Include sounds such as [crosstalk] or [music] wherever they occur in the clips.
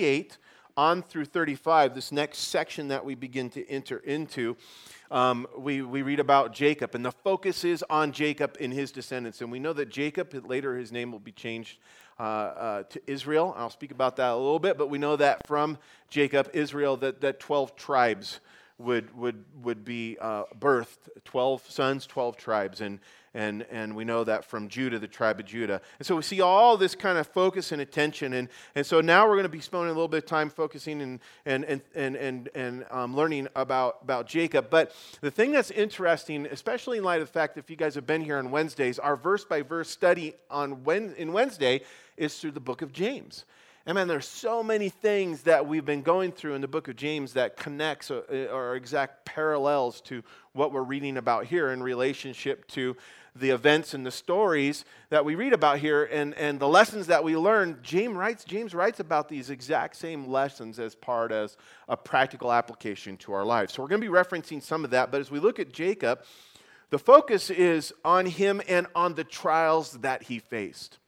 38 on through 35, this next section that we begin to enter into, um, we, we read about Jacob, and the focus is on Jacob and his descendants. And we know that Jacob, later his name will be changed uh, uh, to Israel. I'll speak about that a little bit, but we know that from Jacob, Israel, that, that 12 tribes would, would, would be uh, birthed 12 sons, 12 tribes. And, and, and we know that from Judah, the tribe of Judah. And so we see all this kind of focus and attention. And, and so now we're going to be spending a little bit of time focusing and, and, and, and, and, and um, learning about, about Jacob. But the thing that's interesting, especially in light of the fact that if you guys have been here on Wednesdays, our verse by verse study on when, in Wednesday is through the book of James. And man, there's so many things that we've been going through in the book of James that connects or, or exact parallels to what we're reading about here in relationship to the events and the stories that we read about here and, and the lessons that we learn, James writes, James writes about these exact same lessons as part as a practical application to our lives. So we're going to be referencing some of that, but as we look at Jacob, the focus is on him and on the trials that he faced.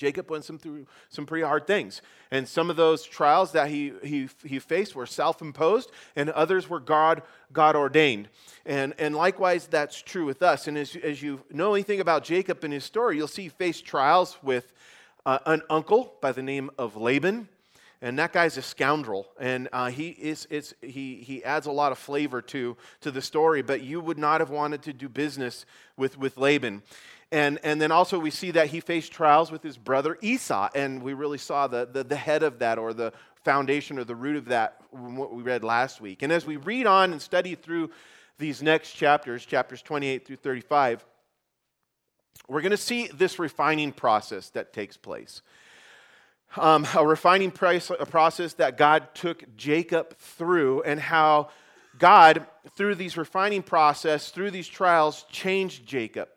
Jacob went some through some pretty hard things. And some of those trials that he, he, he faced were self imposed, and others were God, God ordained. And, and likewise, that's true with us. And as, as you know anything about Jacob and his story, you'll see he faced trials with uh, an uncle by the name of Laban. And that guy's a scoundrel, and uh, he, is, it's, he, he adds a lot of flavor to, to the story, but you would not have wanted to do business with, with Laban. And, and then also we see that he faced trials with his brother Esau, and we really saw the, the, the head of that or the foundation or the root of that what we read last week. And as we read on and study through these next chapters, chapters 28 through 35, we're going to see this refining process that takes place. Um, a refining price, a process that God took Jacob through, and how God, through these refining process, through these trials, changed Jacob.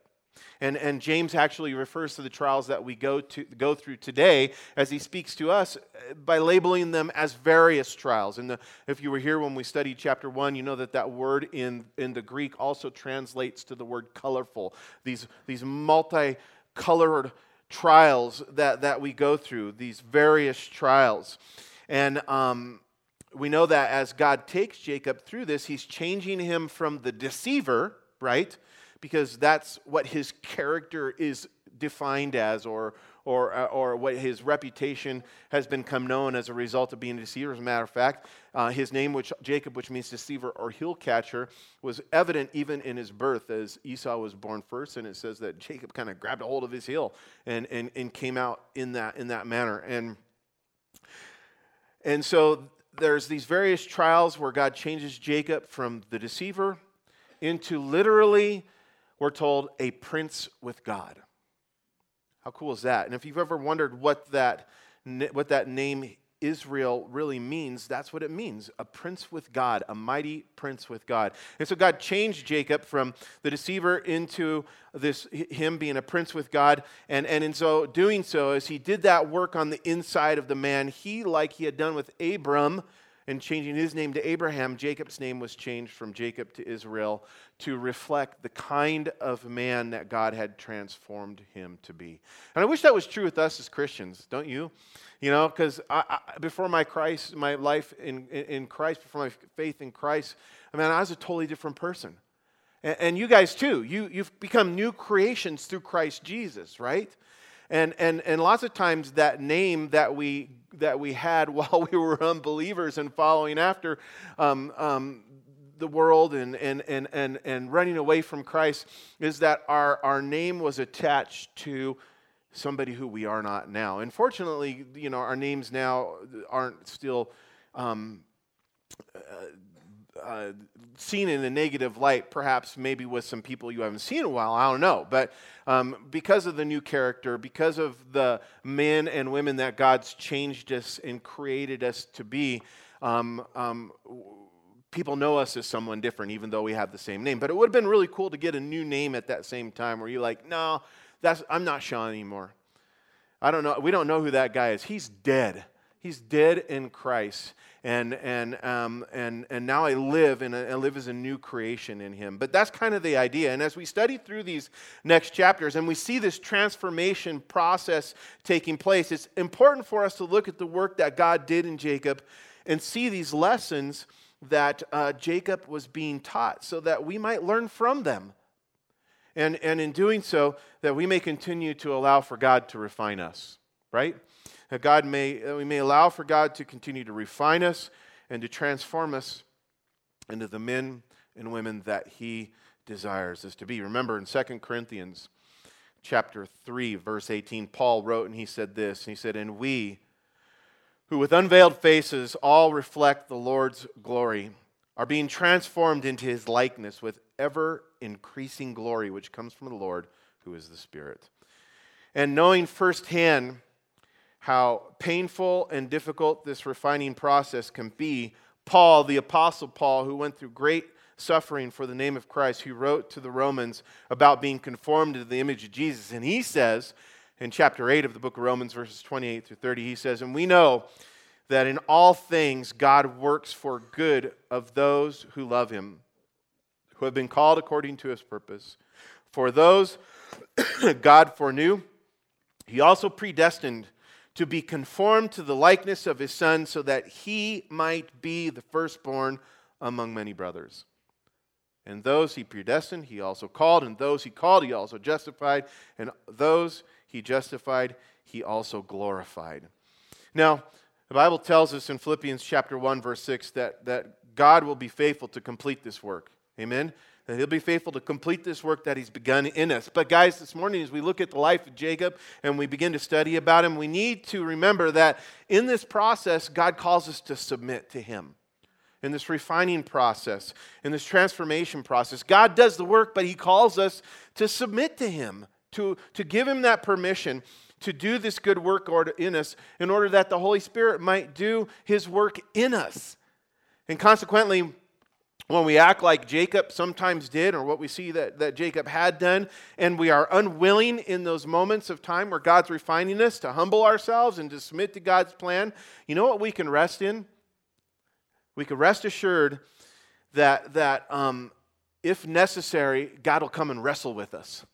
And, and James actually refers to the trials that we go, to, go through today as he speaks to us uh, by labeling them as various trials. And the, if you were here when we studied chapter 1, you know that that word in, in the Greek also translates to the word colorful. These, these multicolored trials that, that we go through, these various trials. And um, we know that as God takes Jacob through this, he's changing him from the deceiver, right? Because that's what his character is defined as or, or, uh, or what his reputation has become known as a result of being a deceiver. As a matter of fact, uh, his name, which Jacob, which means deceiver or heel catcher, was evident even in his birth as Esau was born first. And it says that Jacob kind of grabbed a hold of his heel and, and, and came out in that, in that manner. And, and so there's these various trials where God changes Jacob from the deceiver into literally we're told a prince with God. How cool is that? And if you've ever wondered what that, what that name Israel really means, that's what it means a prince with God, a mighty prince with God. And so God changed Jacob from the deceiver into this, him being a prince with God. And, and in so doing so, as he did that work on the inside of the man, he, like he had done with Abram, and changing his name to Abraham, Jacob's name was changed from Jacob to Israel to reflect the kind of man that God had transformed him to be. And I wish that was true with us as Christians, don't you? You know, because before my Christ, my life in, in Christ, before my faith in Christ, I mean, I was a totally different person. And, and you guys too. You, you've become new creations through Christ Jesus, right? And, and, and lots of times that name that we, that we had [laughs] while we were unbelievers and following after um, um, the world and, and, and, and, and running away from Christ is that our, our name was attached to somebody who we are not now. Unfortunately, you know, our names now aren't still um, uh, uh, seen in a negative light, perhaps maybe with some people you haven't seen in a while. I don't know. But um, because of the new character, because of the men and women that God's changed us and created us to be, um, um, people know us as someone different, even though we have the same name. But it would have been really cool to get a new name at that same time where you're like, no, that's, I'm not Sean anymore. I don't know. We don't know who that guy is. He's dead. He's dead in Christ. And, and, um, and, and now I live, and I live as a new creation in Him. But that's kind of the idea. And as we study through these next chapters and we see this transformation process taking place, it's important for us to look at the work that God did in Jacob and see these lessons that uh, Jacob was being taught so that we might learn from them. And, and in doing so, that we may continue to allow for God to refine us, right? That God may, that we may allow for God to continue to refine us and to transform us into the men and women that He desires us to be. Remember in 2 Corinthians chapter 3, verse 18, Paul wrote and he said this, he said, And we, who with unveiled faces all reflect the Lord's glory, are being transformed into his likeness with ever increasing glory, which comes from the Lord, who is the Spirit. And knowing firsthand how painful and difficult this refining process can be, Paul, the Apostle Paul, who went through great suffering for the name of Christ, who wrote to the Romans about being conformed to the image of Jesus. And he says, in chapter 8 of the book of Romans, verses 28 through 30, he says, And we know that in all things God works for good of those who love him, who have been called according to his purpose. For those [coughs] God foreknew, he also predestined to be conformed to the likeness of his son, so that he might be the firstborn among many brothers. And those he predestined, he also called, and those he called, he also justified, and those he justified, he also glorified. Now, the Bible tells us in Philippians chapter 1, verse 6, that, that God will be faithful to complete this work. Amen? That he'll be faithful to complete this work that he's begun in us. But, guys, this morning, as we look at the life of Jacob and we begin to study about him, we need to remember that in this process, God calls us to submit to him. In this refining process, in this transformation process, God does the work, but he calls us to submit to him to, to give him that permission to do this good work in us in order that the Holy Spirit might do his work in us. And consequently, when we act like Jacob sometimes did, or what we see that, that Jacob had done, and we are unwilling in those moments of time where God's refining us to humble ourselves and to submit to God's plan, you know what we can rest in? We can rest assured that, that um, if necessary, God will come and wrestle with us.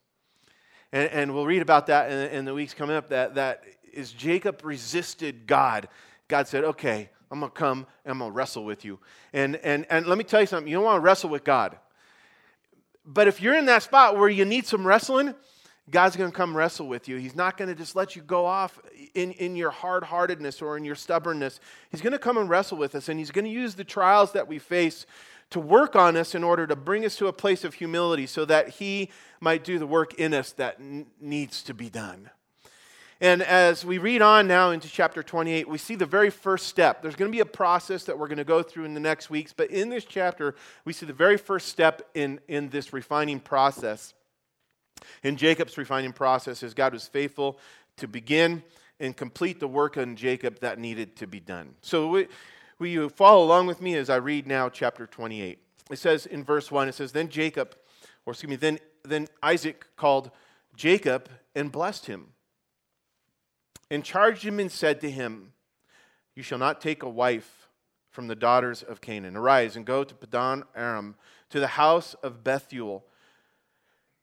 And, and we'll read about that in, in the weeks coming up. That, that is Jacob resisted God. God said, okay, I'm going to come and I'm going to wrestle with you. And, and, and let me tell you something you don't want to wrestle with God. But if you're in that spot where you need some wrestling, God's going to come wrestle with you. He's not going to just let you go off in, in your hard heartedness or in your stubbornness. He's going to come and wrestle with us, and He's going to use the trials that we face to work on us in order to bring us to a place of humility so that He might do the work in us that n- needs to be done. And as we read on now into chapter 28, we see the very first step. There's going to be a process that we're going to go through in the next weeks, but in this chapter, we see the very first step in, in this refining process. In Jacob's refining process, as God was faithful to begin and complete the work on Jacob that needed to be done. So, we, Will you follow along with me as I read now chapter 28? It says in verse 1, it says, Then Jacob, or excuse me, then, then Isaac called Jacob and blessed him, and charged him and said to him, You shall not take a wife from the daughters of Canaan. Arise and go to Padan Aram, to the house of Bethuel,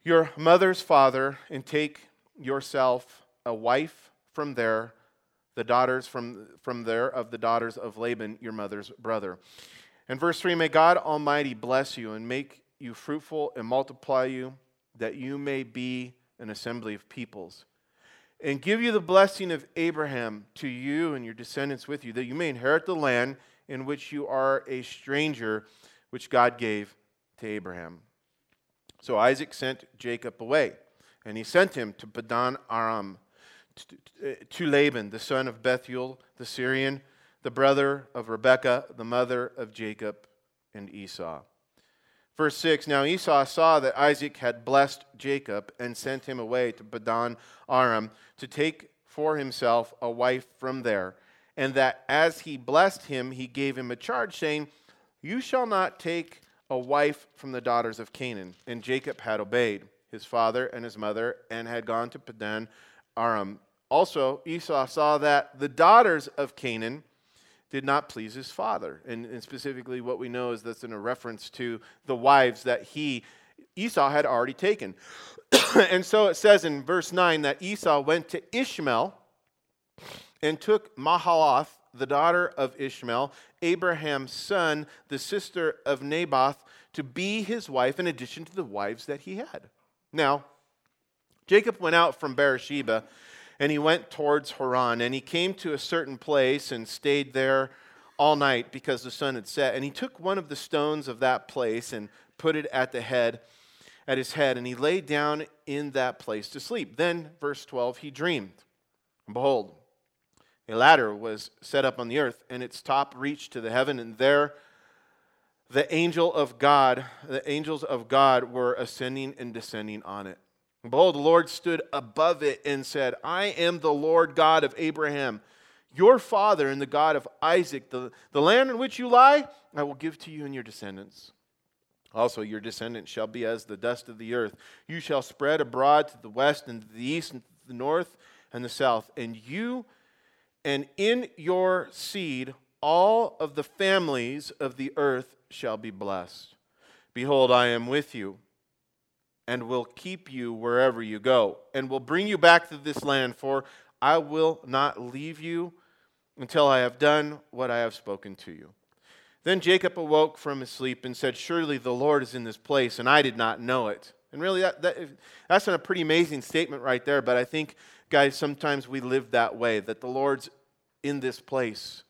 your mother's father, and take yourself a wife from there the daughters from, from there of the daughters of Laban, your mother's brother. And verse 3 May God Almighty bless you and make you fruitful and multiply you, that you may be an assembly of peoples. And give you the blessing of Abraham to you and your descendants with you, that you may inherit the land in which you are a stranger, which God gave to Abraham. So Isaac sent Jacob away, and he sent him to Padan Aram eh, to Laban, the son of Bethuel the Syrian, the brother of Rebekah, the mother of Jacob and Esau. Verse 6 Now Esau saw that Isaac had blessed Jacob and sent him away to Padan Aram to take for himself a wife from there, and that as he blessed him, he gave him a charge, saying, You shall not take a wife from the daughters of Canaan. And Jacob had obeyed his father and his mother and had gone to Padan Aram Also, Esau saw that the daughters of Canaan did not please his father. And, and, specifically, what we know is that's in a reference to the wives that he, Esau, had already taken. [coughs] and so it says in verse 9 that Esau went to Ishmael and took Mahalath, the daughter of Ishmael, Abraham's son, the sister of Naboth, to be his wife in addition to the wives that he had. Now, Jacob went out from Beersheba and he went towards Haran. And he came to a certain place and stayed there all night because the sun had set. And he took one of the stones of that place and put it at the head, at his head, and he lay down in that place to sleep. Then, verse 12, he dreamed. And behold, a ladder was set up on the earth, and its top reached to the heaven, and there the angel of God, the angels of God were ascending and descending on it. Behold, the Lord stood above it and said, I am the Lord God of Abraham, your father, and the God of Isaac. The, the land in which you lie, I will give to you and your descendants. Also, your descendants shall be as the dust of the earth. You shall spread abroad to the west and to the east and to the north and the south. And you and in your seed all of the families of the earth shall be blessed. Behold, I am with you and will keep you wherever you go, and will bring you back to this land, for I will not leave you until I have done what I have spoken to you. Then Jacob awoke from his sleep and said, Surely the Lord is in this place, and I did not know it. And really, that, that, that's a pretty amazing statement right there. But I think, guys, sometimes we live that way that the Lord's in this place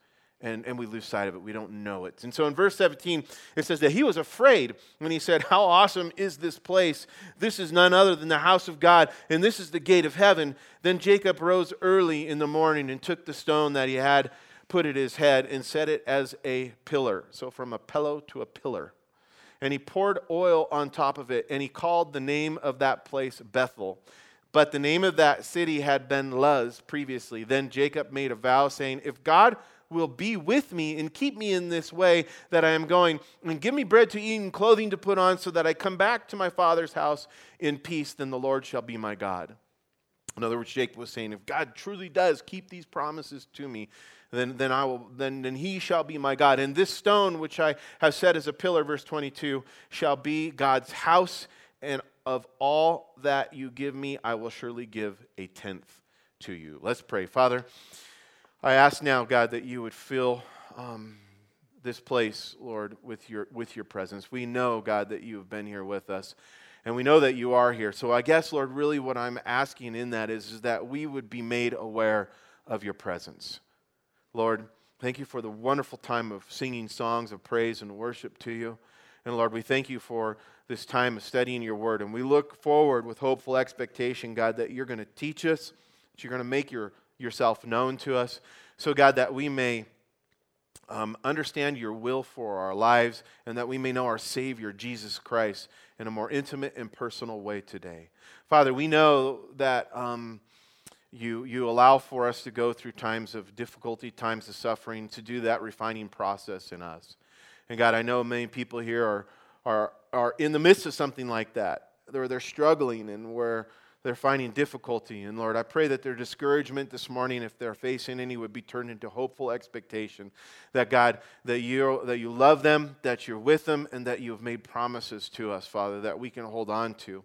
and, and we lose sight of it. We don't know it. And so in verse 17, it says that he was afraid when he said, How awesome is this place? This is none other than the house of God, and this is the gate of heaven. Then Jacob rose early in the morning and took the stone that he had put at his head and set it as a pillar. So from a pillow to a pillar. And he poured oil on top of it, and he called the name of that place Bethel. But the name of that city had been Luz previously. Then Jacob made a vow, saying, If God will be with me and keep me in this way that I am going, and give me bread to eat and clothing to put on, so that I come back to my father's house in peace, then the Lord shall be my God. In other words, Jacob was saying, if God truly does keep these promises to me, then, then, I will, then, then he shall be my God. And this stone, which I have set as a pillar, verse 22, shall be God's house, and of all that you give me, I will surely give a tenth to you. Let's pray. Father, I ask now, God, that you would fill um, this place, Lord, with your, with your presence. We know, God, that you have been here with us, and we know that you are here. So I guess, Lord, really what I'm asking in that is, is that we would be made aware of your presence. Lord, thank you for the wonderful time of singing songs of praise and worship to you. And Lord, we thank you for this time of studying your word. And we look forward with hopeful expectation, God, that you're going to teach us, that you're going to make your yourself known to us. So, God, that we may um, understand your will for our lives and that we may know our Savior, Jesus Christ, in a more intimate and personal way today. Father, we know that um, you, you allow for us to go through times of difficulty, times of suffering, to do that refining process in us. And God, I know many people here are, are, are in the midst of something like that. They're, they're struggling and where they're finding difficulty. And Lord, I pray that their discouragement this morning, if they're facing any, would be turned into hopeful expectation that God, that you, that you love them, that you're with them, and that you have made promises to us, Father, that we can hold on to.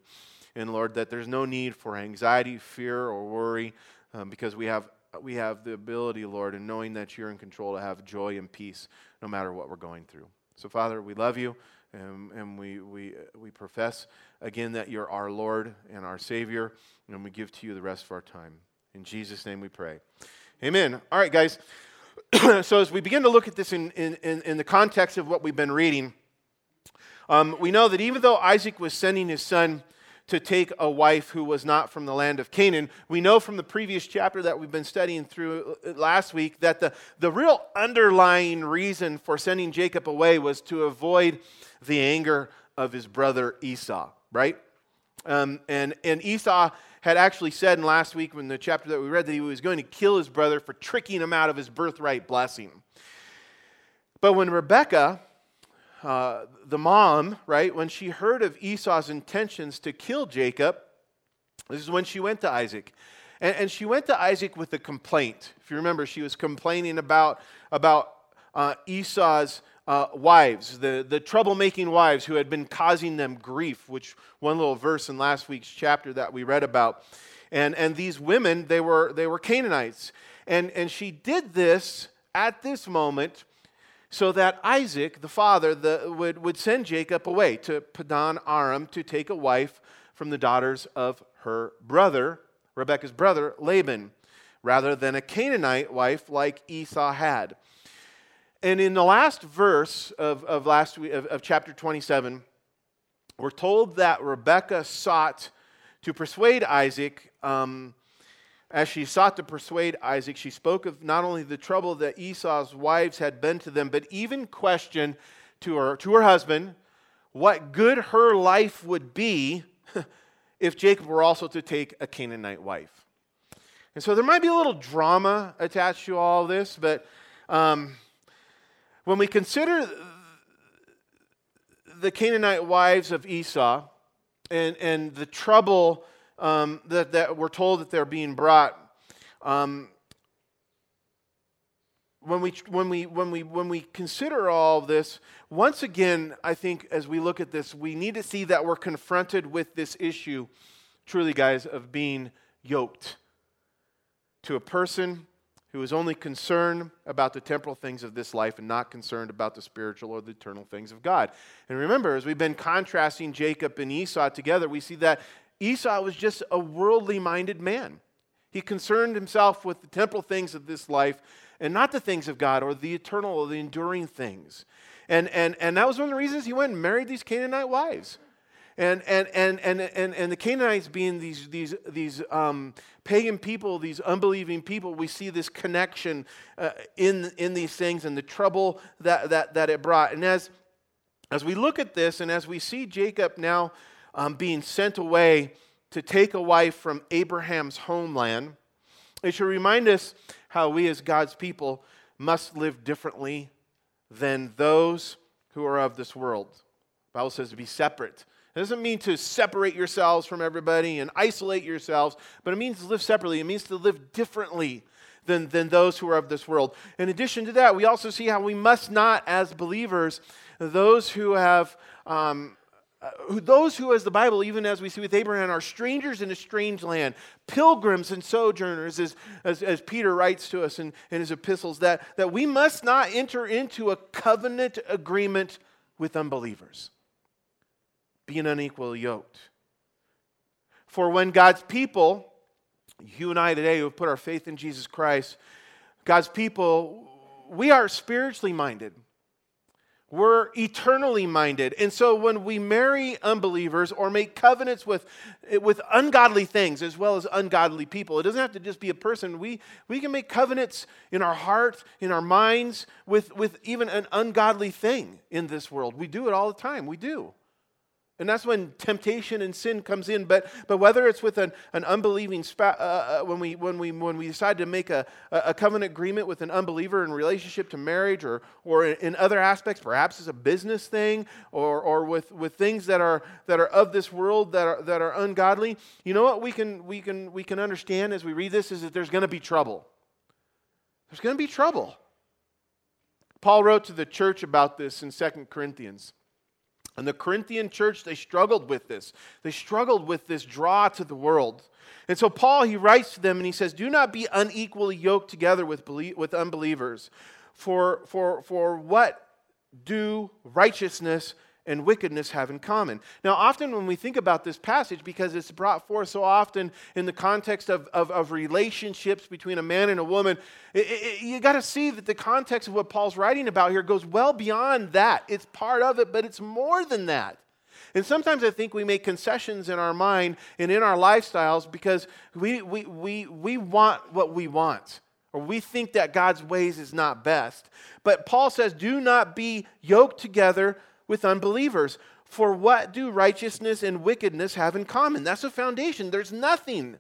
And Lord, that there's no need for anxiety, fear, or worry um, because we have, we have the ability, Lord, and knowing that you're in control to have joy and peace no matter what we're going through. So, Father, we love you. And, and we, we, we profess again that you're our Lord and our Savior, and we give to you the rest of our time. In Jesus' name we pray. Amen. All right, guys. [clears throat] so, as we begin to look at this in, in, in the context of what we've been reading, um, we know that even though Isaac was sending his son to take a wife who was not from the land of Canaan. We know from the previous chapter that we've been studying through uh, last week that the, the real underlying reason for sending Jacob away was to avoid the anger of his brother Esau, right? Um, and, and Esau had actually said in last week, in the chapter that we read, that he was going to kill his brother for tricking him out of his birthright blessing. But when Rebecca, uh, the mom, right, when she heard of Esau's intentions to kill Jacob, this is when she went to Isaac. And, and she went to Isaac with a complaint. If you remember, she was complaining about, about uh, Esau's uh, wives, the, the troublemaking wives who had been causing them grief, which one little verse in last week's chapter that we read about. And, and these women, they were, they were Canaanites. And, and she did this at this moment so that Isaac, the father, the, would, would send Jacob away to Padan Aram to take a wife from the daughters of her brother, Rebekah's brother, Laban, rather than a Canaanite wife like Esau had. And in the last verse of, of, last week, of, of chapter 27, we're told that Rebekah sought to persuade Isaac. Um, as she sought to persuade Isaac, she spoke of not only the trouble that Esau's wives had been to them, but even questioned to her, to her husband what good her life would be [laughs] if Jacob were also to take a Canaanite wife. And so there might be a little drama attached to all this, but um, when we consider the Canaanite wives of Esau and, and the trouble um, that, that we're told that they're being brought, um, when we, when, we, when, we, when we consider all of this, once again, I think as we look at this, we need to see that we're confronted with this issue, truly, guys, of being yoked to a person who is only concerned about the temporal things of this life and not concerned about the spiritual or the eternal things of God. And remember, as we've been contrasting Jacob and Esau together, we see that Esau was just a worldly minded man. He concerned himself with the temporal things of this life and not the things of God or the eternal or the enduring things. And, and, and that was one of the reasons he went and married these Canaanite wives. And, and, and, and, and, and the Canaanites being these, these, these um, pagan people, these unbelieving people, we see this connection uh, in, in these things and the trouble that, that, that it brought. And as, as we look at this and as we see Jacob now um, being sent away to take a wife from Abraham's homeland, it should remind us how we as God's people must live differently than those who are of this world. The Bible says to be separate it doesn't mean to separate yourselves from everybody and isolate yourselves, but it means to live separately. It means to live differently than, than those who are of this world. In addition to that, we also see how we must not, as believers, those who have. Um, uh, those who, as the Bible, even as we see with Abraham, are strangers in a strange land, pilgrims and sojourners, as, as, as Peter writes to us in, in his epistles, that, that we must not enter into a covenant agreement with unbelievers being unequally yoked. For when God's people, you and I today who have put our faith in Jesus Christ, God's people, we are spiritually minded. We're eternally minded. And so when we marry unbelievers or make covenants with, with ungodly things as well as ungodly people, it doesn't have to just be a person. We, we can make covenants in our heart, in our minds, with, with even an ungodly thing in this world. We do it all the time. We do. And that's when temptation and sin comes in. But, but whether it's with an, an unbelieving spouse, uh, uh, when, we, when, we, when we decide to make a, a covenant agreement with an unbeliever in relationship to marriage or, or in other aspects, perhaps it's a business thing or, or with, with things that are, that are of this world that are, that are ungodly, you know what we can, we, can, we can understand as we read this is that there's going to be trouble. There's going to be trouble. Paul wrote to the church about this in 2 Corinthians. And the Corinthian church, they struggled with this. They struggled with this draw to the world. And so Paul, he writes to them and he says, Do not be unequally yoked together with, with unbelievers. For, for, for what do righteousness and wickedness have in common. Now, often when we think about this passage, because it's brought forth so often in the context of, of, of relationships between a man and a woman, it, it, you got to see that the context of what Paul's writing about here goes well beyond that. It's part of it, but it's more than that. And sometimes I think we make concessions in our mind and in our lifestyles because we, we, we, we want what we want or we think that God's ways is not best. But Paul says, do not be yoked together with unbelievers. For what do righteousness and wickedness have in common? That's a foundation. There's nothing.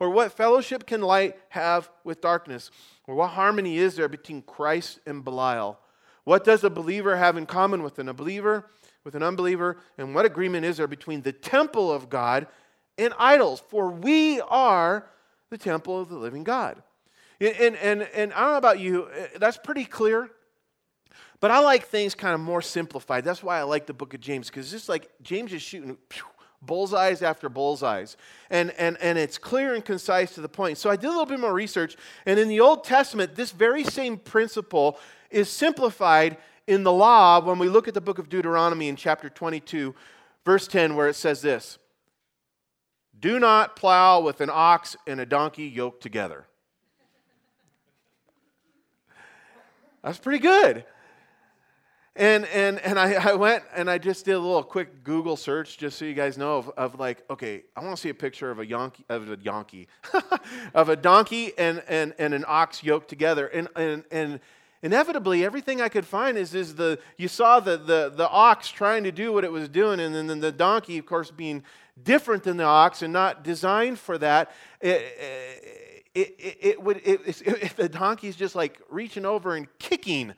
Or what fellowship can light have with darkness? Or what harmony is there between Christ and Belial? What does a believer have in common with an unbeliever, with an unbeliever? And what agreement is there between the temple of God and idols? For we are the temple of the living God. And, and, and I don't know about you, eh, that's pretty clear. But I like things kind of more simplified. That's why I like the book of James, because it's like James is shooting bullseyes after bullseyes. And, and, and it's clear and concise to the point. So I did a little bit more research. And in the Old Testament, this very same principle is simplified in the law when we look at the book of Deuteronomy in chapter 22, verse 10, where it says this Do not plow with an ox and a donkey yoked together. That's pretty good. And, and, and I, I went and I just did a little quick Google search just so you guys know of, of like, okay, I want to see a picture of a donkey, of a donkey, [laughs] of a donkey and, and, and an ox yoked together. And, and, and inevitably, everything I could find is, is the, you saw the, the, the ox trying to do what it was doing, and then the donkey, of course, being different than the ox and not designed for that. It, it, it, it would, if the donkey's just like reaching over and kicking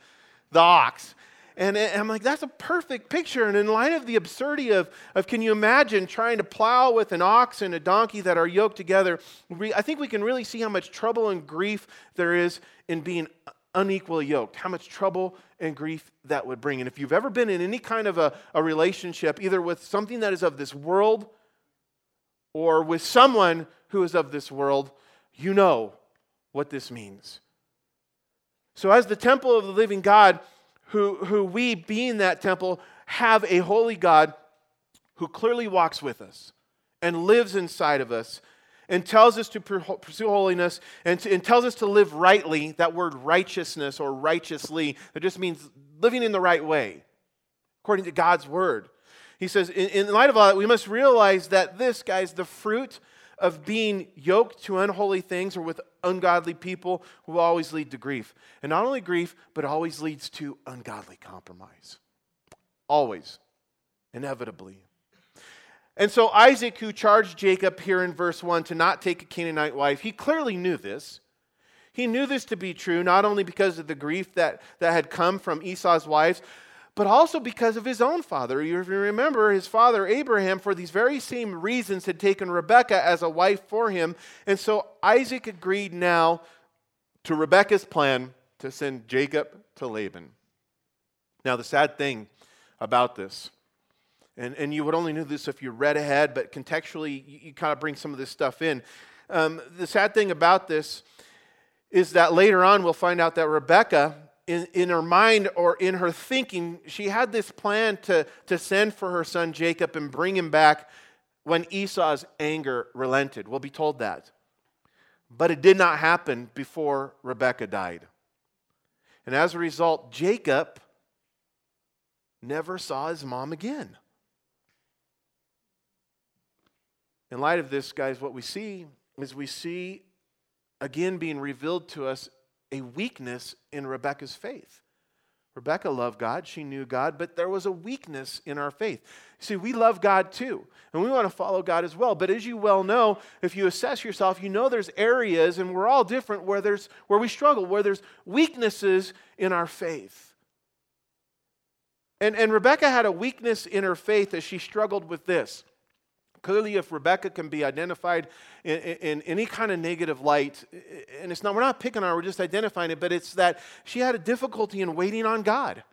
the ox and I'm like, that's a perfect picture. And in light of the absurdity of, of can you imagine trying to plow with an ox and a donkey that are yoked together, we, I think we can really see how much trouble and grief there is in being unequally yoked, how much trouble and grief that would bring. And if you've ever been in any kind of a, a relationship, either with something that is of this world or with someone who is of this world, you know what this means. So, as the temple of the living God, who, who we, being that temple, have a holy God who clearly walks with us and lives inside of us and tells us to pursue holiness and, to, and, tells us to live rightly. That word righteousness or righteously, it just means living in the right way, according to God's word. He says, in, in light of all that, we must realize that this, guys, the fruit of being yoked to unholy things or with ungodly people will always lead to grief. And not only grief, but always leads to ungodly compromise. Always. Inevitably. And so Isaac, who charged Jacob here in verse 1 to not take a Canaanite wife, he clearly knew this. He knew this to be true, not only because of the grief that, that had come from Esau's wives, but also because of his own father. If you remember, his father Abraham, for these very same reasons, had taken Rebekah as a wife for him. And so Isaac agreed now to Rebekah's plan to send Jacob to Laban. Now, the sad thing about this, and, and you would only know this if you read ahead, but contextually, you, you kind of bring some of this stuff in. Um, the sad thing about this is that later on we'll find out that Rebekah in, in her mind or in her thinking, she had this plan to, to send for her son Jacob and bring him back when Esau's anger relented. We'll be told that. But it did not happen before Rebekah died. And as a result, Jacob never saw his mom again. In light of this, guys, what we see is we see again being revealed to us a weakness in Rebecca's faith. Rebecca loved God, she knew God, but there was a weakness in our faith. See, we love God too, and we want to follow God as well. But as you well know, if you assess yourself, you know there's areas, and we're all different, where, there's, where we struggle, where there's weaknesses in our faith. And, and Rebecca had a weakness in her faith as she struggled with this. Clearly, if Rebecca can be identified in, in, in, any kind of negative light, and it's not, we're not picking on her, we're just identifying it, but it's that she had a difficulty in waiting on God.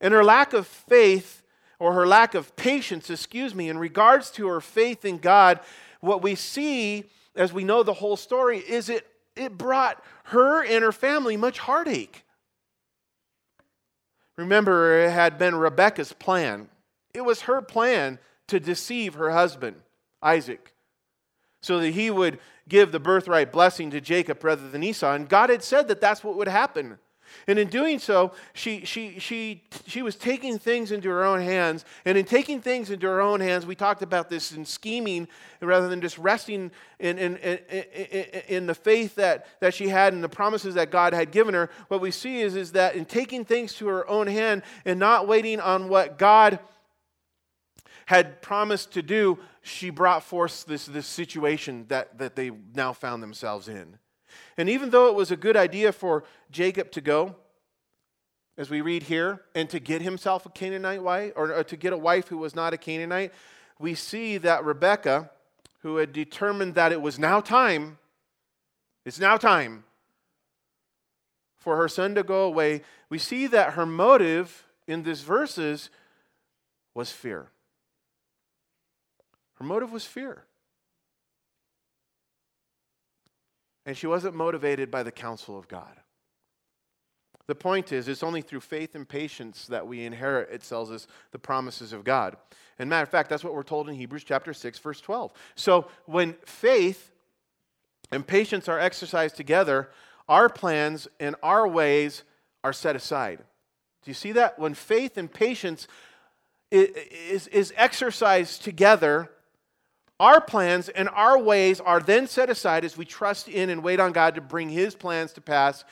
And her lack of faith, or her lack of patience, excuse me, in regards to her faith in God, what we see as we know the whole story is it, it brought her and her family much heartache. Remember, it had been Rebecca's plan. It was her plan to deceive her husband, Isaac, so that he would give the birthright blessing to Jacob rather than Esau. And God had said that that's what would happen. And in doing so, she, she, she, she was taking things into her own hands. And in taking things into her own hands, we talked about this in scheming rather than just resting in, in, in, in, the faith that, that she had and the promises that God had given her. What we see is, is that in taking things to her own hand and not waiting on what God had promised to do, she brought forth this, this situation that, that they now found themselves in. And even though it was a good idea for Jacob to go, as we read here, and to get himself a Canaanite wife, or, or to get a wife who was not a Canaanite, we see that Rebekah, who had determined that it was now time, it's now time for her son to go away, we see that her motive in these verses was fear. Her motive was fear. And she wasn't motivated by the counsel of God. The point is, it's only through faith and patience that we inherit, it tells us, the promises of God. And matter of fact, that's what we're told in Hebrews chapter 6, verse 12. So when faith and patience are exercised together, our plans and our ways are set aside. Do you see that? When faith and patience is, is exercised together, our plans and our ways are then set aside as we trust in and wait on God to bring His plans to pass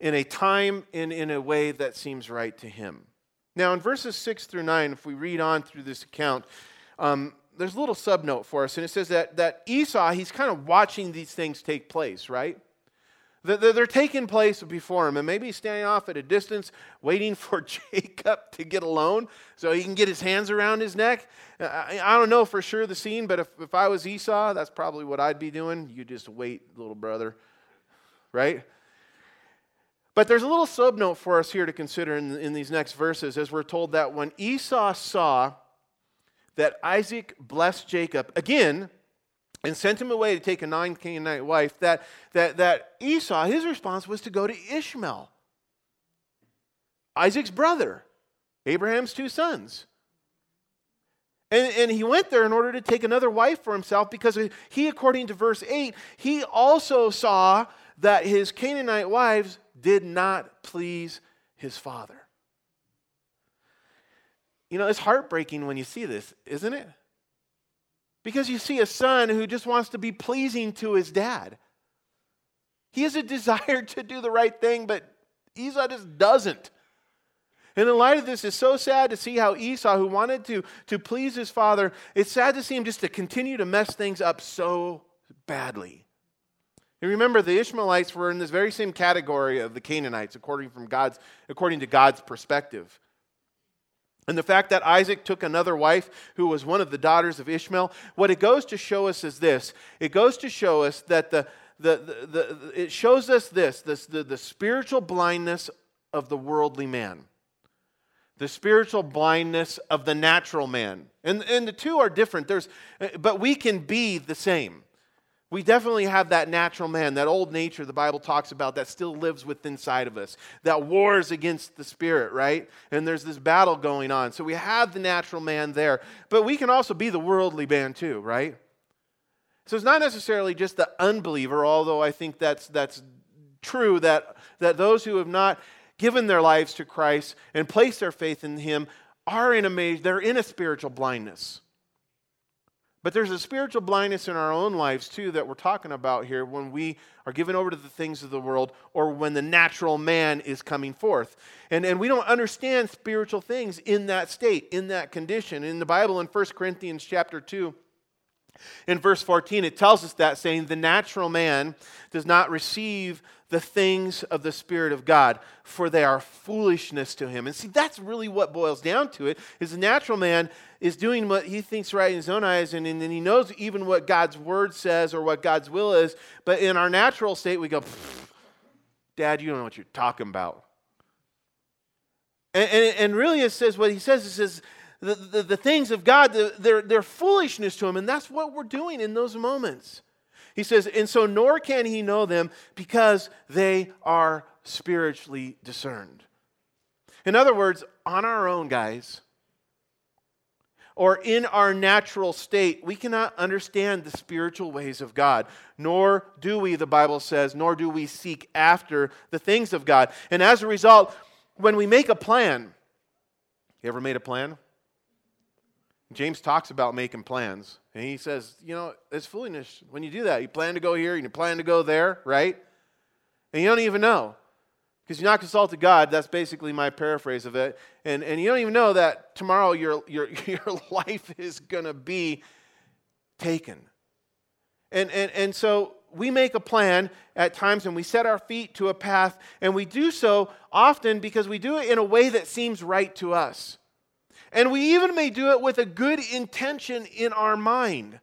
in a time and in a way that seems right to him. Now, in verses 6 through 9, if we read on through this account, um, there's a little subnote for us, and it says that, that Esau, he's kind of watching these things take place, right? They're, taking place before him, and maybe he's standing off at a distance waiting [laughs] for Jacob to get alone so he can get his hands around his neck. Uh, I, I don't know for sure the scene, but if, if I was Esau, that's probably what I'd be doing. You just wait, little brother, right? But there's a little subnote for us here to consider in, in these next verses as we're told that when Esau saw that Isaac blessed Jacob again and sent him away to take a non Canaanite wife, that, that, that Esau, his response was to go to Ishmael, Isaac's brother, Abraham's two sons. And, and he went there in order to take another wife for himself because he, according to verse 8, he also saw that his Canaanite wives did not please his father. You know, it's heartbreaking when you see this, isn't it? Because you see a son who just wants to be pleasing to his dad. He has a [laughs] desire to do the right thing, but Esau just doesn't. And in light of this, it's so sad to see how Esau, who wanted to, to please his father, it's sad to see him just to continue to mess things up so badly. And remember, the Ishmaelites were in this very same category of the Canaanites, according, from God's, according to God's perspective. And the fact that Isaac took another wife who was one of the daughters of Ishmael, what it goes to show us is this it goes to show us that the, the, the, the it shows us this, this the, the spiritual blindness of the worldly man, the spiritual blindness of the natural man. And, and the two are different, There's, but we can be the same. We definitely have that natural man, that old nature the Bible talks about that still lives within inside of us, that wars against the spirit, right? And there's this battle going on. So we have the natural man there, but we can also be the worldly man too, right? So it's not necessarily just the unbeliever, although I think that's that's true that that those who have not given their lives to Christ and placed their faith in him are in a they're in a spiritual blindness. But there's a spiritual blindness in our own lives, too, that we're talking about here when we are given over to the things of the world or when the natural man is coming forth. And, and we don't understand spiritual things in that state, in that condition. In the Bible, in 1 Corinthians chapter 2, in verse 14, it tells us that, saying, The natural man does not receive the things of the Spirit of God, for they are foolishness to him. And see, that's really what boils down to it, is the natural man is doing what he thinks right in his own eyes, and, and he knows even what God's word says or what God's will is. But in our natural state, we go, Dad, you don't know what you're talking about. And, and, and really, it says what he says, it says, the, the, the things of God, they're, they're foolishness to him. And that's what we're doing in those moments. He says, and so nor can he know them because they are spiritually discerned. In other words, on our own, guys, or in our natural state, we cannot understand the spiritual ways of God. Nor do we, the Bible says, nor do we seek after the things of God. And as a result, when we make a plan, you ever made a plan? James talks about making plans. And he says, you know, it's foolishness when you do that. You plan to go here and you plan to go there, right? And you don't even know. Because you're not consulted God. That's basically my paraphrase of it. And, and you don't even know that tomorrow your, your, [laughs] your life is going to be taken. And, and, and so we make a plan at times and we set our feet to a path, and we do so often because we do it in a way that seems right to us. And we even may do it with a good intention in our mind.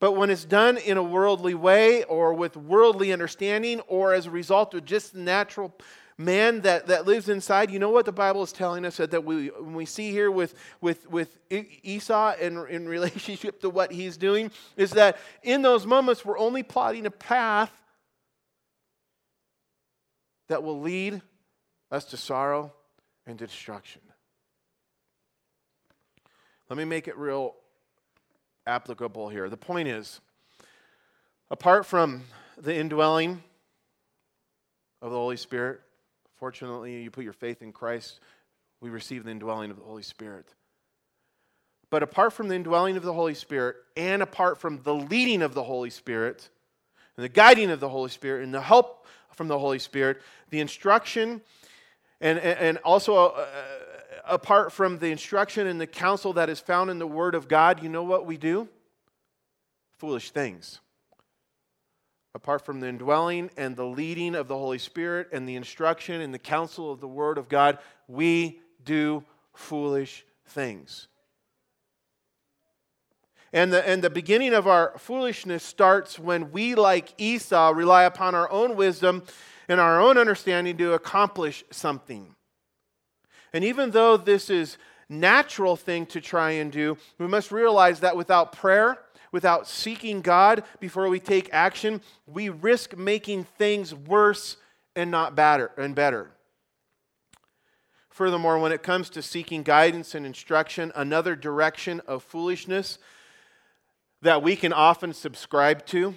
But when it's done in a worldly way or with worldly understanding or as a result of just the natural man that, that lives inside, you know what the Bible is telling us that, that we, we see here with, with, with Esau in, in [laughs] relationship to what he's doing is that in those moments we're only plotting a path that will lead us to sorrow and destruction. Let me make it real applicable here. The point is, apart from the indwelling of the Holy Spirit, fortunately, you put your faith in Christ, we receive the indwelling of the Holy Spirit. But apart from the indwelling of the Holy Spirit, and apart from the leading of the Holy Spirit, and the guiding of the Holy Spirit, and the help from the Holy Spirit, the instruction, and, and also uh, apart from the instruction and the counsel that is found in the Word of God, you know what we do? Foolish things. Apart from the indwelling and the leading of the Holy Spirit and the instruction and the counsel of the Word of God, we do foolish things. And the, and the beginning of our foolishness starts when we, like Esau, rely upon our own wisdom and our own understanding to accomplish something. And even though this is natural thing to try and do, we must realize that without prayer, without seeking God before we take action, we risk making things worse and not better and better. Furthermore, when it comes to seeking guidance and instruction, another direction of foolishness that we can often subscribe to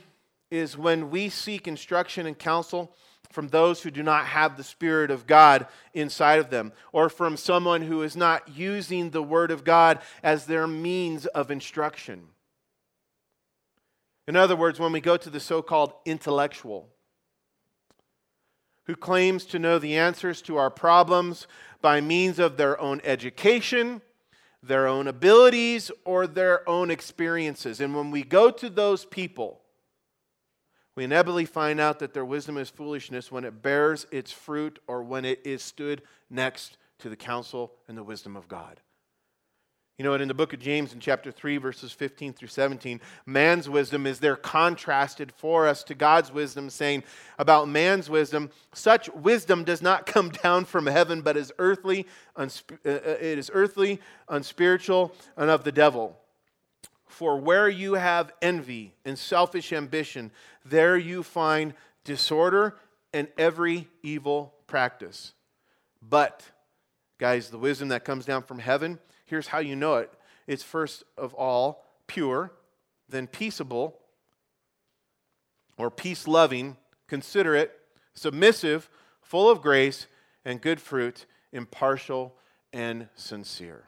is when we seek instruction and counsel from those who do not have the Spirit of God inside of them, or from someone who is not using the Word of God as their means of instruction. In other words, when we go to the so called intellectual, who claims to know the answers to our problems by means of their own education, their own abilities, or their own experiences. And when we go to those people, we inevitably find out that their wisdom is foolishness when it bears its fruit or when it is stood next to the counsel and the wisdom of God. You know what? In the book of James, in chapter 3, verses 15 through 17, man's wisdom is there contrasted for us to God's wisdom, saying about man's wisdom, such wisdom does not [laughs] come down from heaven, but is earthly, unsp- uh, uh, it is earthly, unspiritual, and of the devil. For where you have envy and selfish ambition, there you find disorder and every evil practice. But, guys, the wisdom that comes down from heaven, here's how you know it it's first of all pure, then peaceable, or peace loving, considerate, submissive, full of grace and good fruit, impartial and sincere.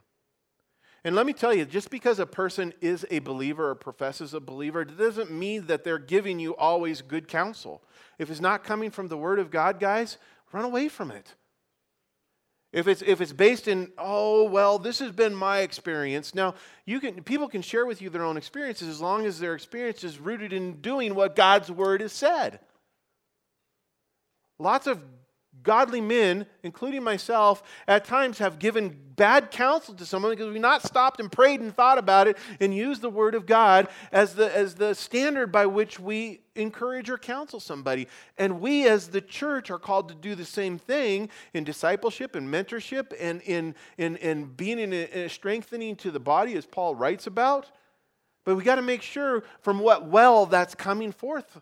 And let me tell you, just because a person is a believer or professes a believer, it doesn't mean that they're giving you always good counsel. If it's not coming from the Word of God, guys, run away from it. If it's, if it's based in, oh, well, this has been my experience. Now, you can, people can share with you their own experiences as long as their experience is rooted in doing what God's Word has said. Lots of godly men, including myself, at times have given bad counsel to someone because we've not stopped and prayed and thought about it and used the Word of God as the, as the standard by which we encourage or counsel somebody. And we, as the church, are called to do the same thing in discipleship and mentorship and in, in, in being in a, in a strengthening to the body, as Paul writes about. But we got to make sure from what well that's coming forth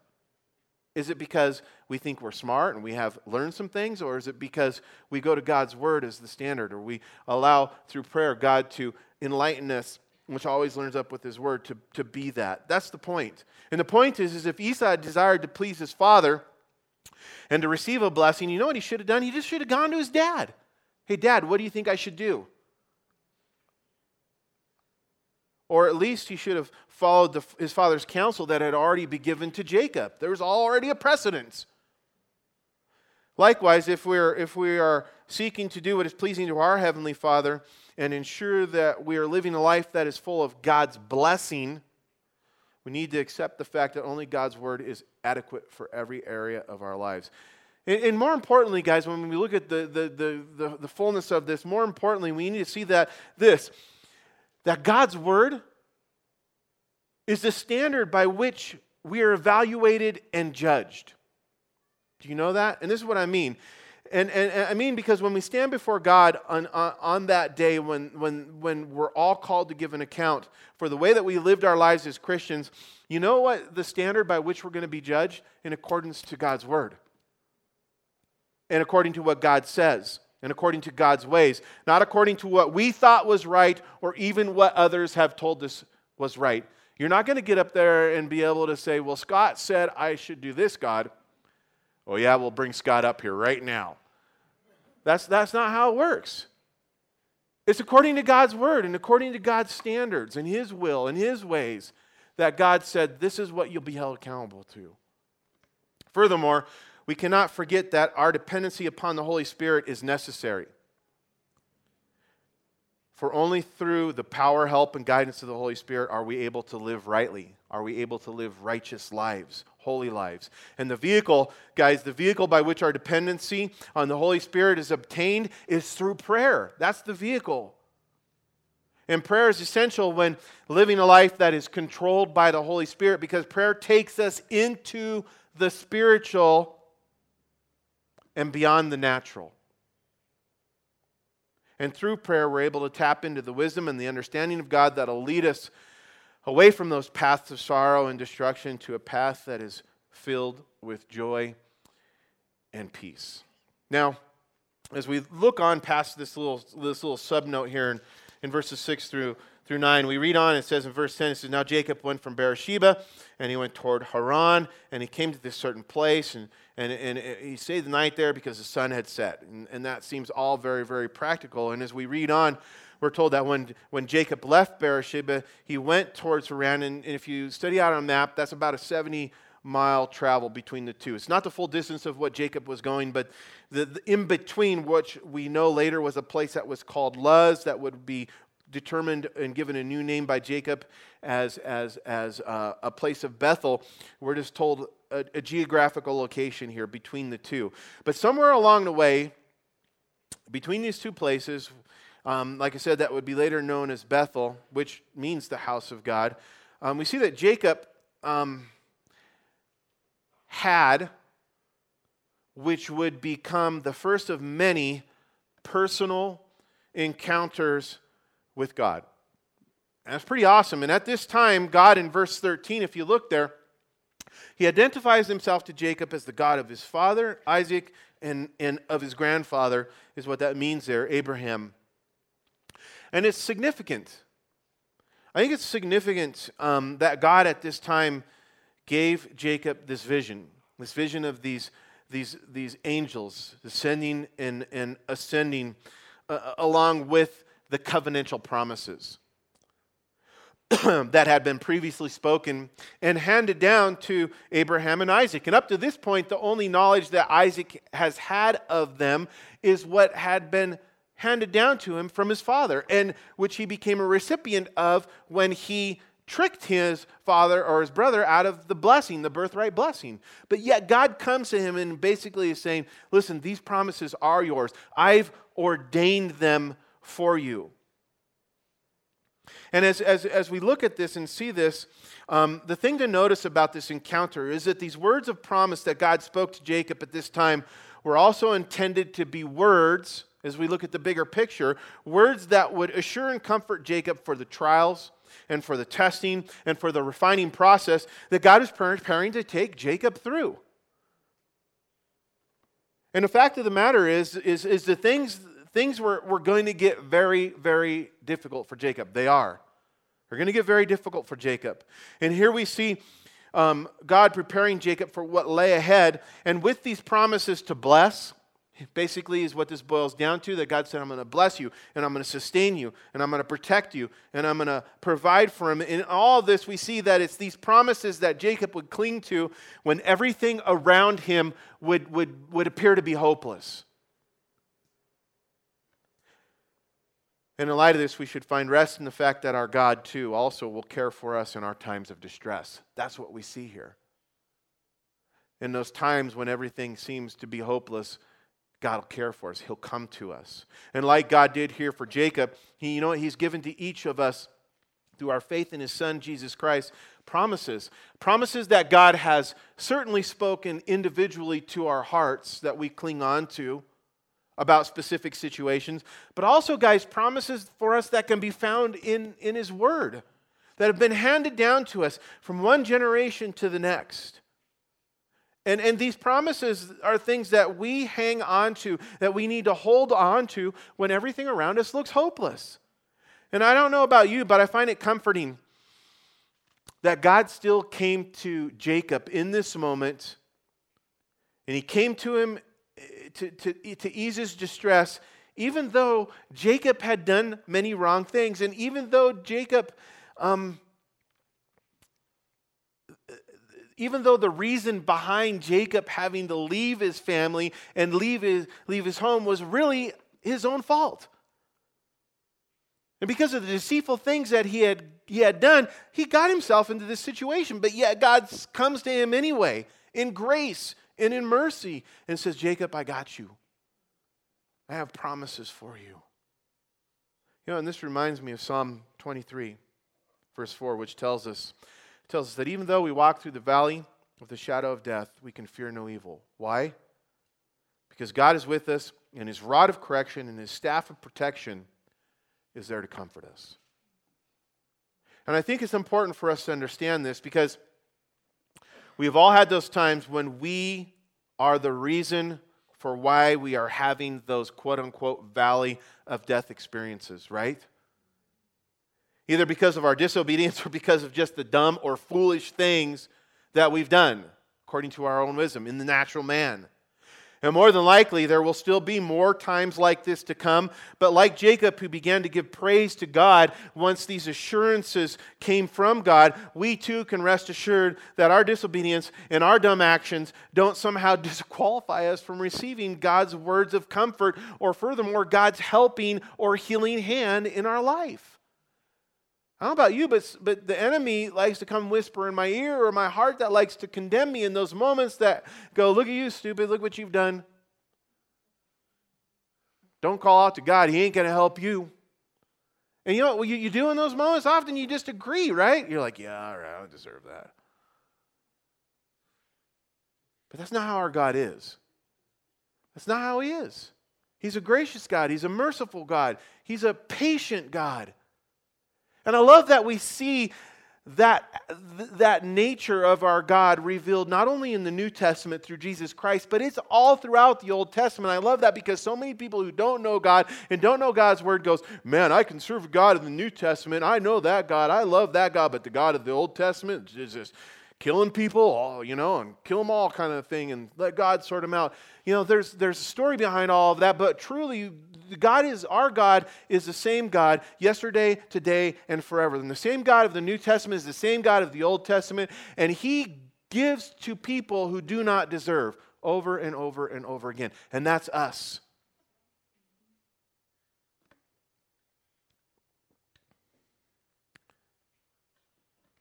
is it because we think we're smart and we have learned some things, or is it because we go to God's word as the standard, or we allow through prayer God to enlighten us, which always learns up with his word, to, to be that? That's the point. And the point is, is if Esau desired to please his father and to receive a blessing, you know what he should have done? He just should have gone to his dad. Hey, dad, what do you think I should do? Or at least he should have followed the, his father's counsel that had already been given to Jacob. There was already a precedent. Likewise, if, we're, if we are seeking to do what is pleasing to our Heavenly Father and ensure that we are living a life that is full of God's blessing, we need to accept the fact that only God's Word is adequate for every area of our lives. And, more importantly, guys, when we look at the, the, the, the fullness of this, more importantly, we need to see that this that God's word is the standard by which we are evaluated and judged. Do you know that? And this is what I mean. And, and, and I mean because when we stand before God on, on, on, that day, when, when, when we're all called to give an account for the way that we lived our lives as Christians, you know what the standard by which we're going to be judged? In accordance to God's word. And according to what God says and according to God's ways, not according to what we thought was right or even what others have told us was right. You're not going to get up there and be able to say, Well, Scott said I should do this, God. Oh, yeah, we'll bring Scott up here right now. That's, that's not how it works. It's according to God's word and according to God's standards and His will and His ways that God said, This is what you'll be held accountable to. Furthermore, we cannot forget that our dependency upon the Holy Spirit is necessary. For only through the power, help, and guidance of the Holy Spirit are we able to live rightly, are we able to live righteous lives, holy lives. And the vehicle, guys, the vehicle by which our dependency on the Holy Spirit is obtained is through prayer. That's the vehicle. And prayer is essential when living a life that is controlled by the Holy Spirit because prayer takes us into the spiritual and beyond the natural. And through prayer, we're able to tap into the wisdom and the understanding of God that'll lead us away from those paths of sorrow and destruction to a path that is filled with joy and peace. Now, as we look on past this little, this little subnote here in, in verses 6 through through 9. We read on, it says in verse 10, it says, Now Jacob went from Beersheba, and he went toward Haran, and he came to this certain place, and, and, and he stayed the night there because the sun had set. And, and that seems all very, very practical. And as we read on, we're told that when, when Jacob left Beersheba, he went towards Haran. And, and if you study out on a map, that's about a 70 mile travel between the two. It's not the full distance of what Jacob was going, but the, the in between, which we know later was a place that was called Luz, that would be determined and given a new name by Jacob as, as, as uh, a place of Bethel. We're just told a, a geographical location here between the two. But somewhere along the way, between these two places, um, like I said, that would be later known as Bethel, which means the house of God. Um, we see that Jacob um, had, which would become the first of many personal encounters with God. And that's pretty awesome. And at this time, God, in verse 13, if you look there, he identifies himself to Jacob as the God of his father, Isaac, and, and of his grandfather, is what that means there, Abraham. And it's significant. I think it's significant um, that God at this time gave Jacob this vision, this vision of these, these, these angels descending and, and ascending uh, along with the covenantal promises [clears throat] that had been previously spoken and handed down to Abraham and Isaac. And up to this point, the only knowledge that Isaac has had of them is what had been handed down to him from his father, and which he became a recipient of when he tricked his father or his brother out of the blessing, the birthright blessing. But yet God comes to him and basically is saying, Listen, these promises are yours. I've ordained them for you. And as, as, as we look at this and see this, um, the thing to notice about this encounter is that these words of promise that God spoke to Jacob at this time were also intended to be words, as we look at the bigger picture, words that would assure and comfort Jacob for the trials and for the testing and for the refining process that God is preparing to take Jacob through. And the fact of the matter is, is, is the things things were, were going to get very, very difficult for Jacob. They are. They're going to get very difficult for Jacob. And here we see um, God preparing Jacob for what lay ahead. And with these promises to bless, basically is what this boils down to that God said, I'm going to bless you, and I'm going to sustain you, and I'm going to protect you, and I'm going to provide for him. In all this, we see that it's these promises that Jacob would cling to when everything around him would, would, would appear to be hopeless. And in light of this, we should find rest in the fact that our God, too, also will care for us in our times of distress. That's what we see here. In those times when everything seems to be hopeless, God will care for us. He'll come to us. And like God did here for Jacob, he, you know, what He's given to each of us through our faith in His Son, Jesus Christ, promises. Promises that God has certainly spoken individually to our hearts that we cling on to about specific situations, but also, guys, promises for us that can be found in, in His Word, that have been handed down to us from one generation to the next. And, and these promises are things that we hang on to, that we need to hold on to when everything around us looks hopeless. And I don't know about you, but I find it comforting that God still came to Jacob in this moment, and he came to him to, to, to ease his distress, even though Jacob had done many wrong things, and even though Jacob um, even though the reason behind Jacob having to leave his family and leave his, leave his home was really his own fault. And because of the deceitful things that he had, he had done, he got himself into this situation. But yet God comes to him anyway, in grace and in mercy, and says, Jacob, I got you. I have promises for you. You know, and this reminds me of Psalm 23, verse 4, which tells us tells us that even though we walk through the valley of the shadow of death, we can fear no evil. Why? Because God is with us, and his rod of correction and his staff of protection is there to comfort us. And I think it's important for us to understand this because we've all had those times when we are the reason for why we are having those quote unquote valley of death experiences, right? either because of our disobedience or because of just the dumb or foolish things that we've done, according to our own wisdom, in the natural man. And more than likely, there will still be more times like this to come. But like Jacob, who began to give praise to God once these assurances came from God, we too can rest assured that our disobedience and our dumb actions don't somehow [laughs] disqualify us from receiving God's words of comfort or, furthermore, God's helping or healing hand in our life. I don't know about you, but, but the enemy likes to come whisper in my ear or my heart that likes to condemn me in those moments that go, Look at you, stupid, look what you've done. Don't call out to God, He ain't going to help you. And you know what you, you do in those moments? Often you just agree, right? You're like, Yeah, all right, I deserve that. But that's not how our God is. That's not how He is. He's a gracious God, He's a merciful God, He's a patient God. And I love that we see that, that nature of our God revealed not only in the New Testament through Jesus Christ, but it's all throughout the Old Testament. I love that because so many people who don't know God and don't know God's word goes, man, I can serve God in the New Testament. I know that God. I love that God, but the God of the Old Testament is just killing people, all, you know, and kill them all kind of thing and let God sort them out. You know, there's, there's a story behind all of that, but truly God is, our God is the same God yesterday, today, and forever. And the same God of the New Testament is the same God of the Old Testament, and He gives to people who do not deserve over and over and over again. And that's us.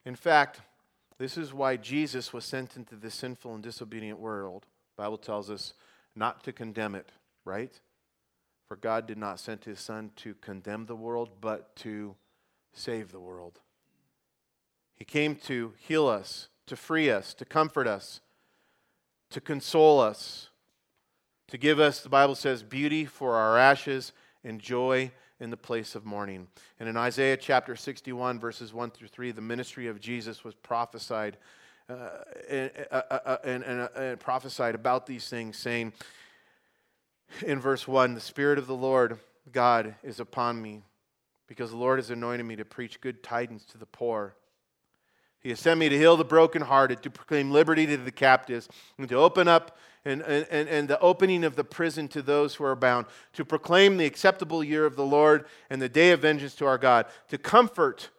In fact, this is why Jesus was sent into this sinful and disobedient world. The Bible tells us not to condemn it, right? For God did not send his Son to condemn the world, but to save the world. He came to heal us, to free us, to comfort us, to console us, to give us, the Bible says, beauty for our ashes and joy in the place of mourning. And in Isaiah chapter 61, verses 1 through 3, the ministry of Jesus was prophesied uh, and, uh, uh, and, and, and prophesied about these things, saying, in verse 1 the Spirit of the Lord God is upon me because the Lord has anointed me to preach good tidings to the poor. He has sent me to heal the brokenhearted, to proclaim liberty to the captives, and to open up and, and, and the opening of the prison to those who are bound, to proclaim the acceptable year of the Lord and the day of vengeance to our God, to comfort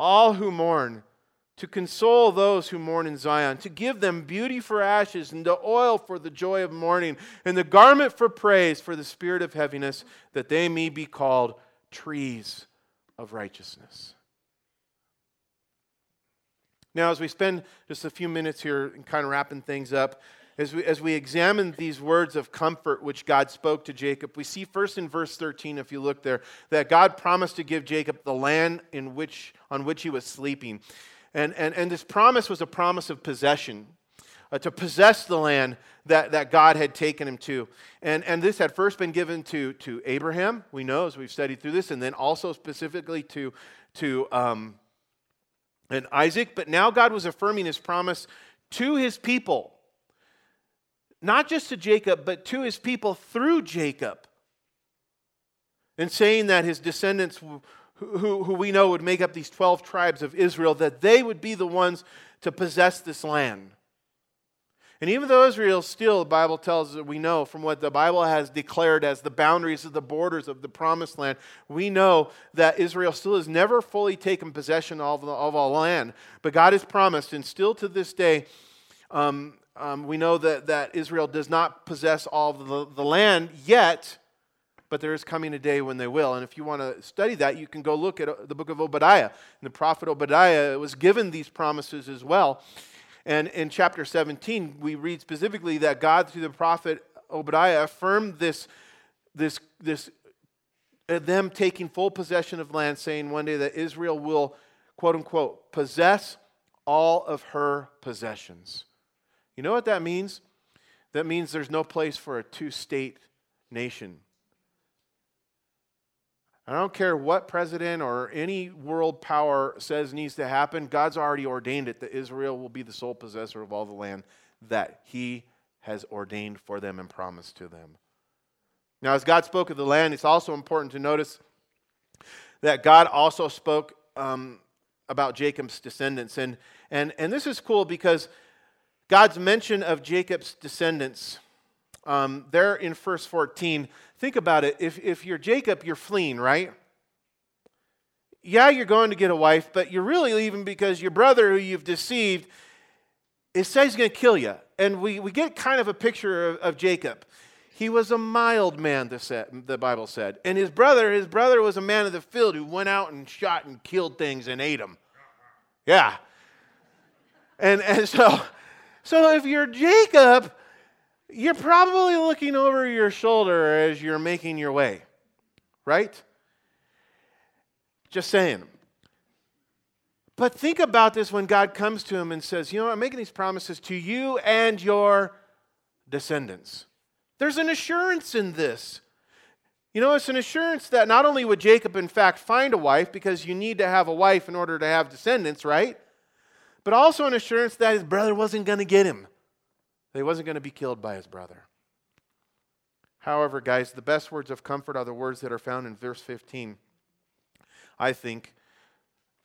all who mourn to console those who mourn in Zion, to give them beauty for ashes, and the oil for the joy of mourning, and the garment for praise for the spirit of heaviness, that they may be called trees of righteousness. Now, as we spend just a few minutes here and kind of wrapping things up, as we, as we examine these words of comfort which God spoke to Jacob, we see first in verse 13, if you look there, that God promised to give Jacob the land in which, on which he was sleeping. And, and, and this promise was a promise of possession, uh, to possess the land that, that God had taken him to. And, and this had first been given to, to Abraham, we know as we've studied through this, and then also specifically to, to um, and Isaac. But now God was affirming his promise to his people, not just to Jacob, but to his people through Jacob. And saying that his descendants who, who we know would make up these 12 tribes of Israel, that they would be the ones to possess this land. And even though Israel still, the Bible tells us, we know from what the Bible has declared as the boundaries of the borders of the promised land, we know that Israel still has never fully taken possession of, the, of all land. But God has promised, and still to this day, um, um, we know that, that Israel does not possess all the, the land yet but there is coming a day when they will. And if you want to study that, you can go look at uh, the book of Obadiah. And the prophet Obadiah was given these promises as well. And in chapter 17, we read specifically that God, through the prophet Obadiah, affirmed this, this, this uh, them taking full possession of land, saying one day that Israel will, quote unquote, possess all of her possessions. You know what that means? That means there's no place for a two state nation. I don't care what president or any world power says needs to happen. God's already ordained it that Israel will be the sole possessor of all the land that He has ordained for them and promised to them. Now, as God spoke of the land, it's also important to notice that God also spoke um, about Jacob's descendants. And, and, and this is cool because God's mention of Jacob's descendants um, there in verse 14, think about it. If, if you're Jacob, you're fleeing, right? Yeah, you're going to get a wife, but you're really leaving because your brother who you've deceived, it says he's going to kill you. And we, we get kind of a picture of, of Jacob. He was a mild man, the, set, the Bible said. And his brother, his brother was a man of the field who went out and shot and killed things and ate them. Yeah. And, and so, so if you're Jacob, you're probably looking over your shoulder as you're making your way, right? Just saying. But think about this when God comes to him and says, You know, I'm making these promises to you and your descendants. There's an assurance in this. You know, it's an assurance that not only would Jacob, in fact, find a wife, because you need to have a wife in order to have descendants, right? But also an assurance that his brother wasn't going to get him that he wasn't going to be killed by his brother. However, guys, the best words of comfort are the words that are found in verse 15. I think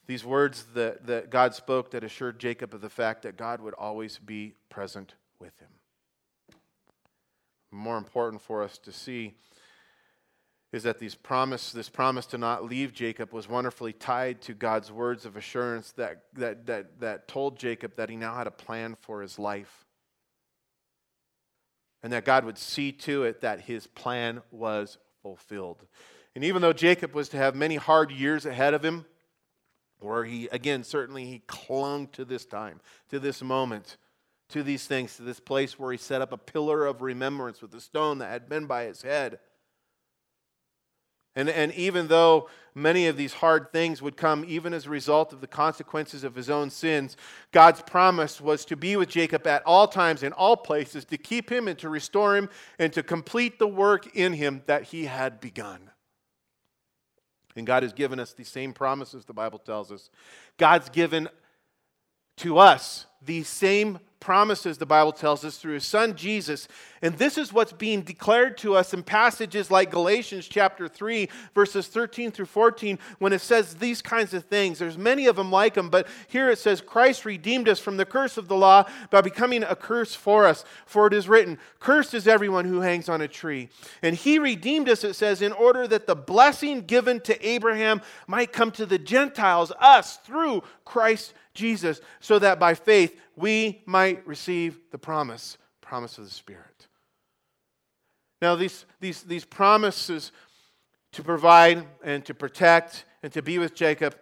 these words that, that God spoke that assured Jacob of the fact that God would always be present with him. More important for us to see is that these promise, this promise to not leave Jacob was wonderfully tied to God's words of assurance that, that, that, that told Jacob that he now had a plan for his life and that God would see to it that his plan was fulfilled. And even though Jacob was to have many hard years ahead of him, where he, again, certainly he clung to this time, to this moment, to these things, to this place where he set up a pillar of remembrance with the stone that had been by his head. And, and even though many of these hard things would come even as a result of the consequences of his own sins, God's promise was to be with Jacob at all times, in all places, to keep him and to restore him and to complete the work in him that he had begun. And God has given us the same promises, the Bible tells us. God's given to us these same promises, the Bible tells us, through his son Jesus. And this is what's being declared to us in passages like Galatians chapter 3, verses 13 through 14, when it says these kinds of things. There's many of them like them, but here it says, Christ redeemed us from the curse of the law by becoming a curse for us. For it is written, Cursed is everyone who hangs on a tree. And he redeemed us, it says, in order that the blessing given to Abraham might come to the Gentiles, us, through Christ Jesus, so that by faith we might receive the promise, promise of the Spirit. Now, these, these, these promises to provide and to protect and to be with Jacob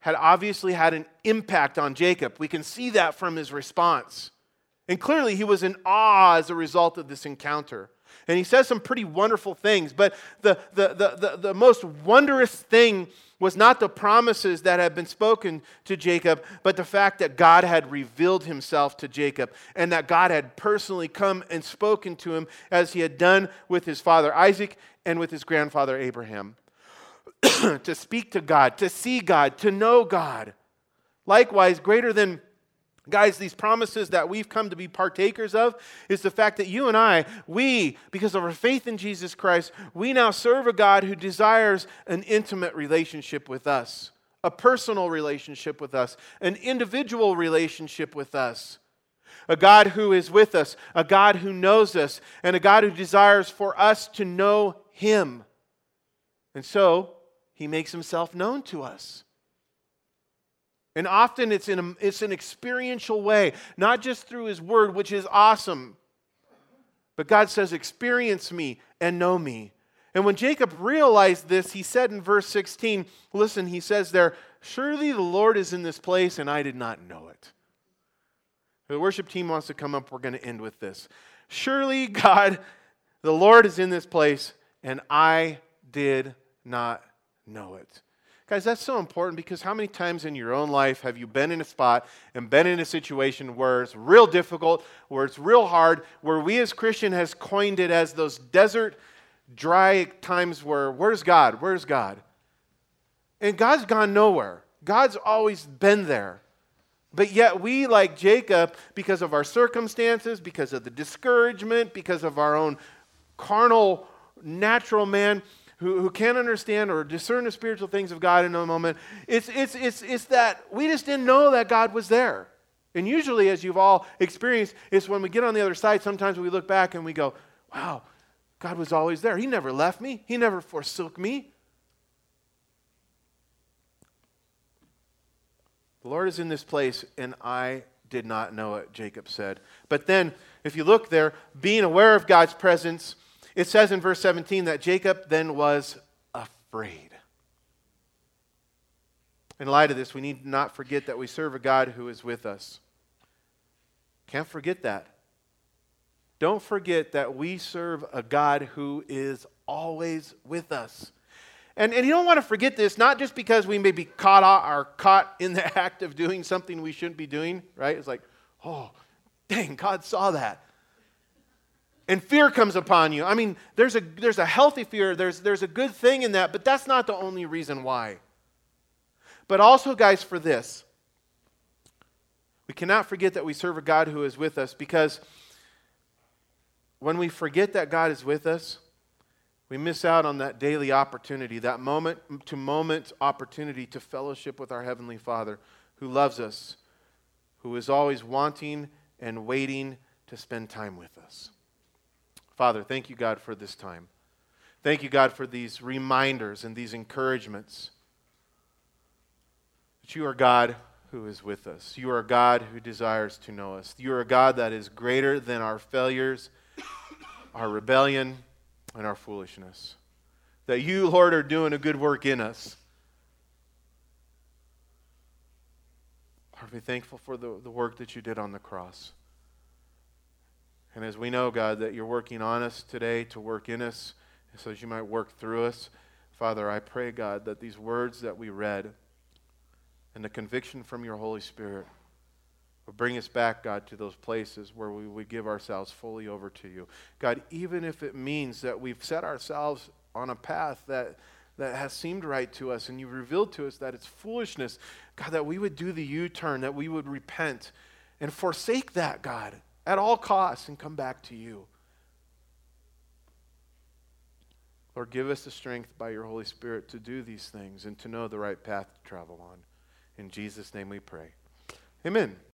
had obviously had an impact on Jacob. We can see that from his response. And clearly, he was in awe as a result of this encounter. And he says some pretty wonderful things, but the, the, the, the, the most wondrous thing was not the promises that had been spoken to Jacob, but the fact that God had revealed himself to Jacob and that God had personally come and spoken to him as he had done with his father Isaac and with his grandfather Abraham. [clears throat] to speak to God, to see God, to know God. Likewise, greater than Guys, these promises that we've come to be partakers of is the fact that you and I, we, because of our faith in Jesus Christ, we now serve a God who desires an intimate relationship with us, a personal relationship with us, an individual relationship with us. A God who is with us, a God who knows us, and a God who desires for us to know Him. And so, He makes Himself known to us. And often it's, in a, it's an experiential way, not just through His Word, which is awesome. But God says, Experience me and know me. And when Jacob realized this, he said in verse 16, listen, he says there, Surely the Lord is in this place, and I did not know it. The worship team wants to come up. We're going to end with this. Surely God, the Lord is in this place, and I did not know it. Guys, that's so important because how many times in your own life have you been in a spot and been in a situation where it's real difficult, where it's real hard, where we as Christian has coined it as those desert, dry times where where's God? Where's God? And God's gone nowhere. God's always been there. But yet, we, like Jacob, because of our circumstances, because of the discouragement, because of our own carnal, natural man, who, who can't understand or discern the spiritual things of God in a moment. It's, it's, it's, it's that we just didn't know that God was there. And usually, as you've all experienced, it's when we get on the other side, sometimes we look back and we go, wow, God was always there. He never left me, He never forsook me. The Lord is in this place, and I did not know it, Jacob said. But then, if you look there, being aware of God's presence, it says in verse 17 that Jacob then was afraid. In light of this, we need not forget that we serve a God who is with us. Can't forget that. Don't forget that we serve a God who is always with us. And, and you don't want to forget this, not just because we may be caught, are caught in the [laughs] act of doing something we shouldn't be doing, right? It's like, oh, dang, God saw that and fear comes upon you. I mean, there's a, there's a healthy fear, there's, there's a good thing in that, but that's not the only reason why. But also, guys, for this, we cannot forget that we serve a God who is with us because when we forget that God is with us, we miss out on that daily opportunity, that moment to moment opportunity to fellowship with our Heavenly Father who loves us, who is always wanting and waiting to spend time with us. Father, thank you, God, for this time. Thank you, God, for these reminders and these encouragements that you are God who is with us. You are God who desires to know us. You are a God that is greater than our failures, our rebellion, and our foolishness. That you, Lord, are doing a good work in us. Lord, be thankful for the, the work that you did on the cross. And as we know, God, that you're working on us today to work in us so that you might work through us, Father, I pray, God, that these words that we read and the conviction from your Holy Spirit will bring us back, God, to those places where we would give ourselves fully over to you. God, even if it means that we've set ourselves on a path that, that has seemed right to us and you've revealed to us that it's foolishness, God, that we would do the U turn, that we would repent and forsake that, God at all costs and come back to you. Lord, give us the strength by your Holy Spirit to do these things and to know the right path to travel on. In Jesus' name we pray. Amen.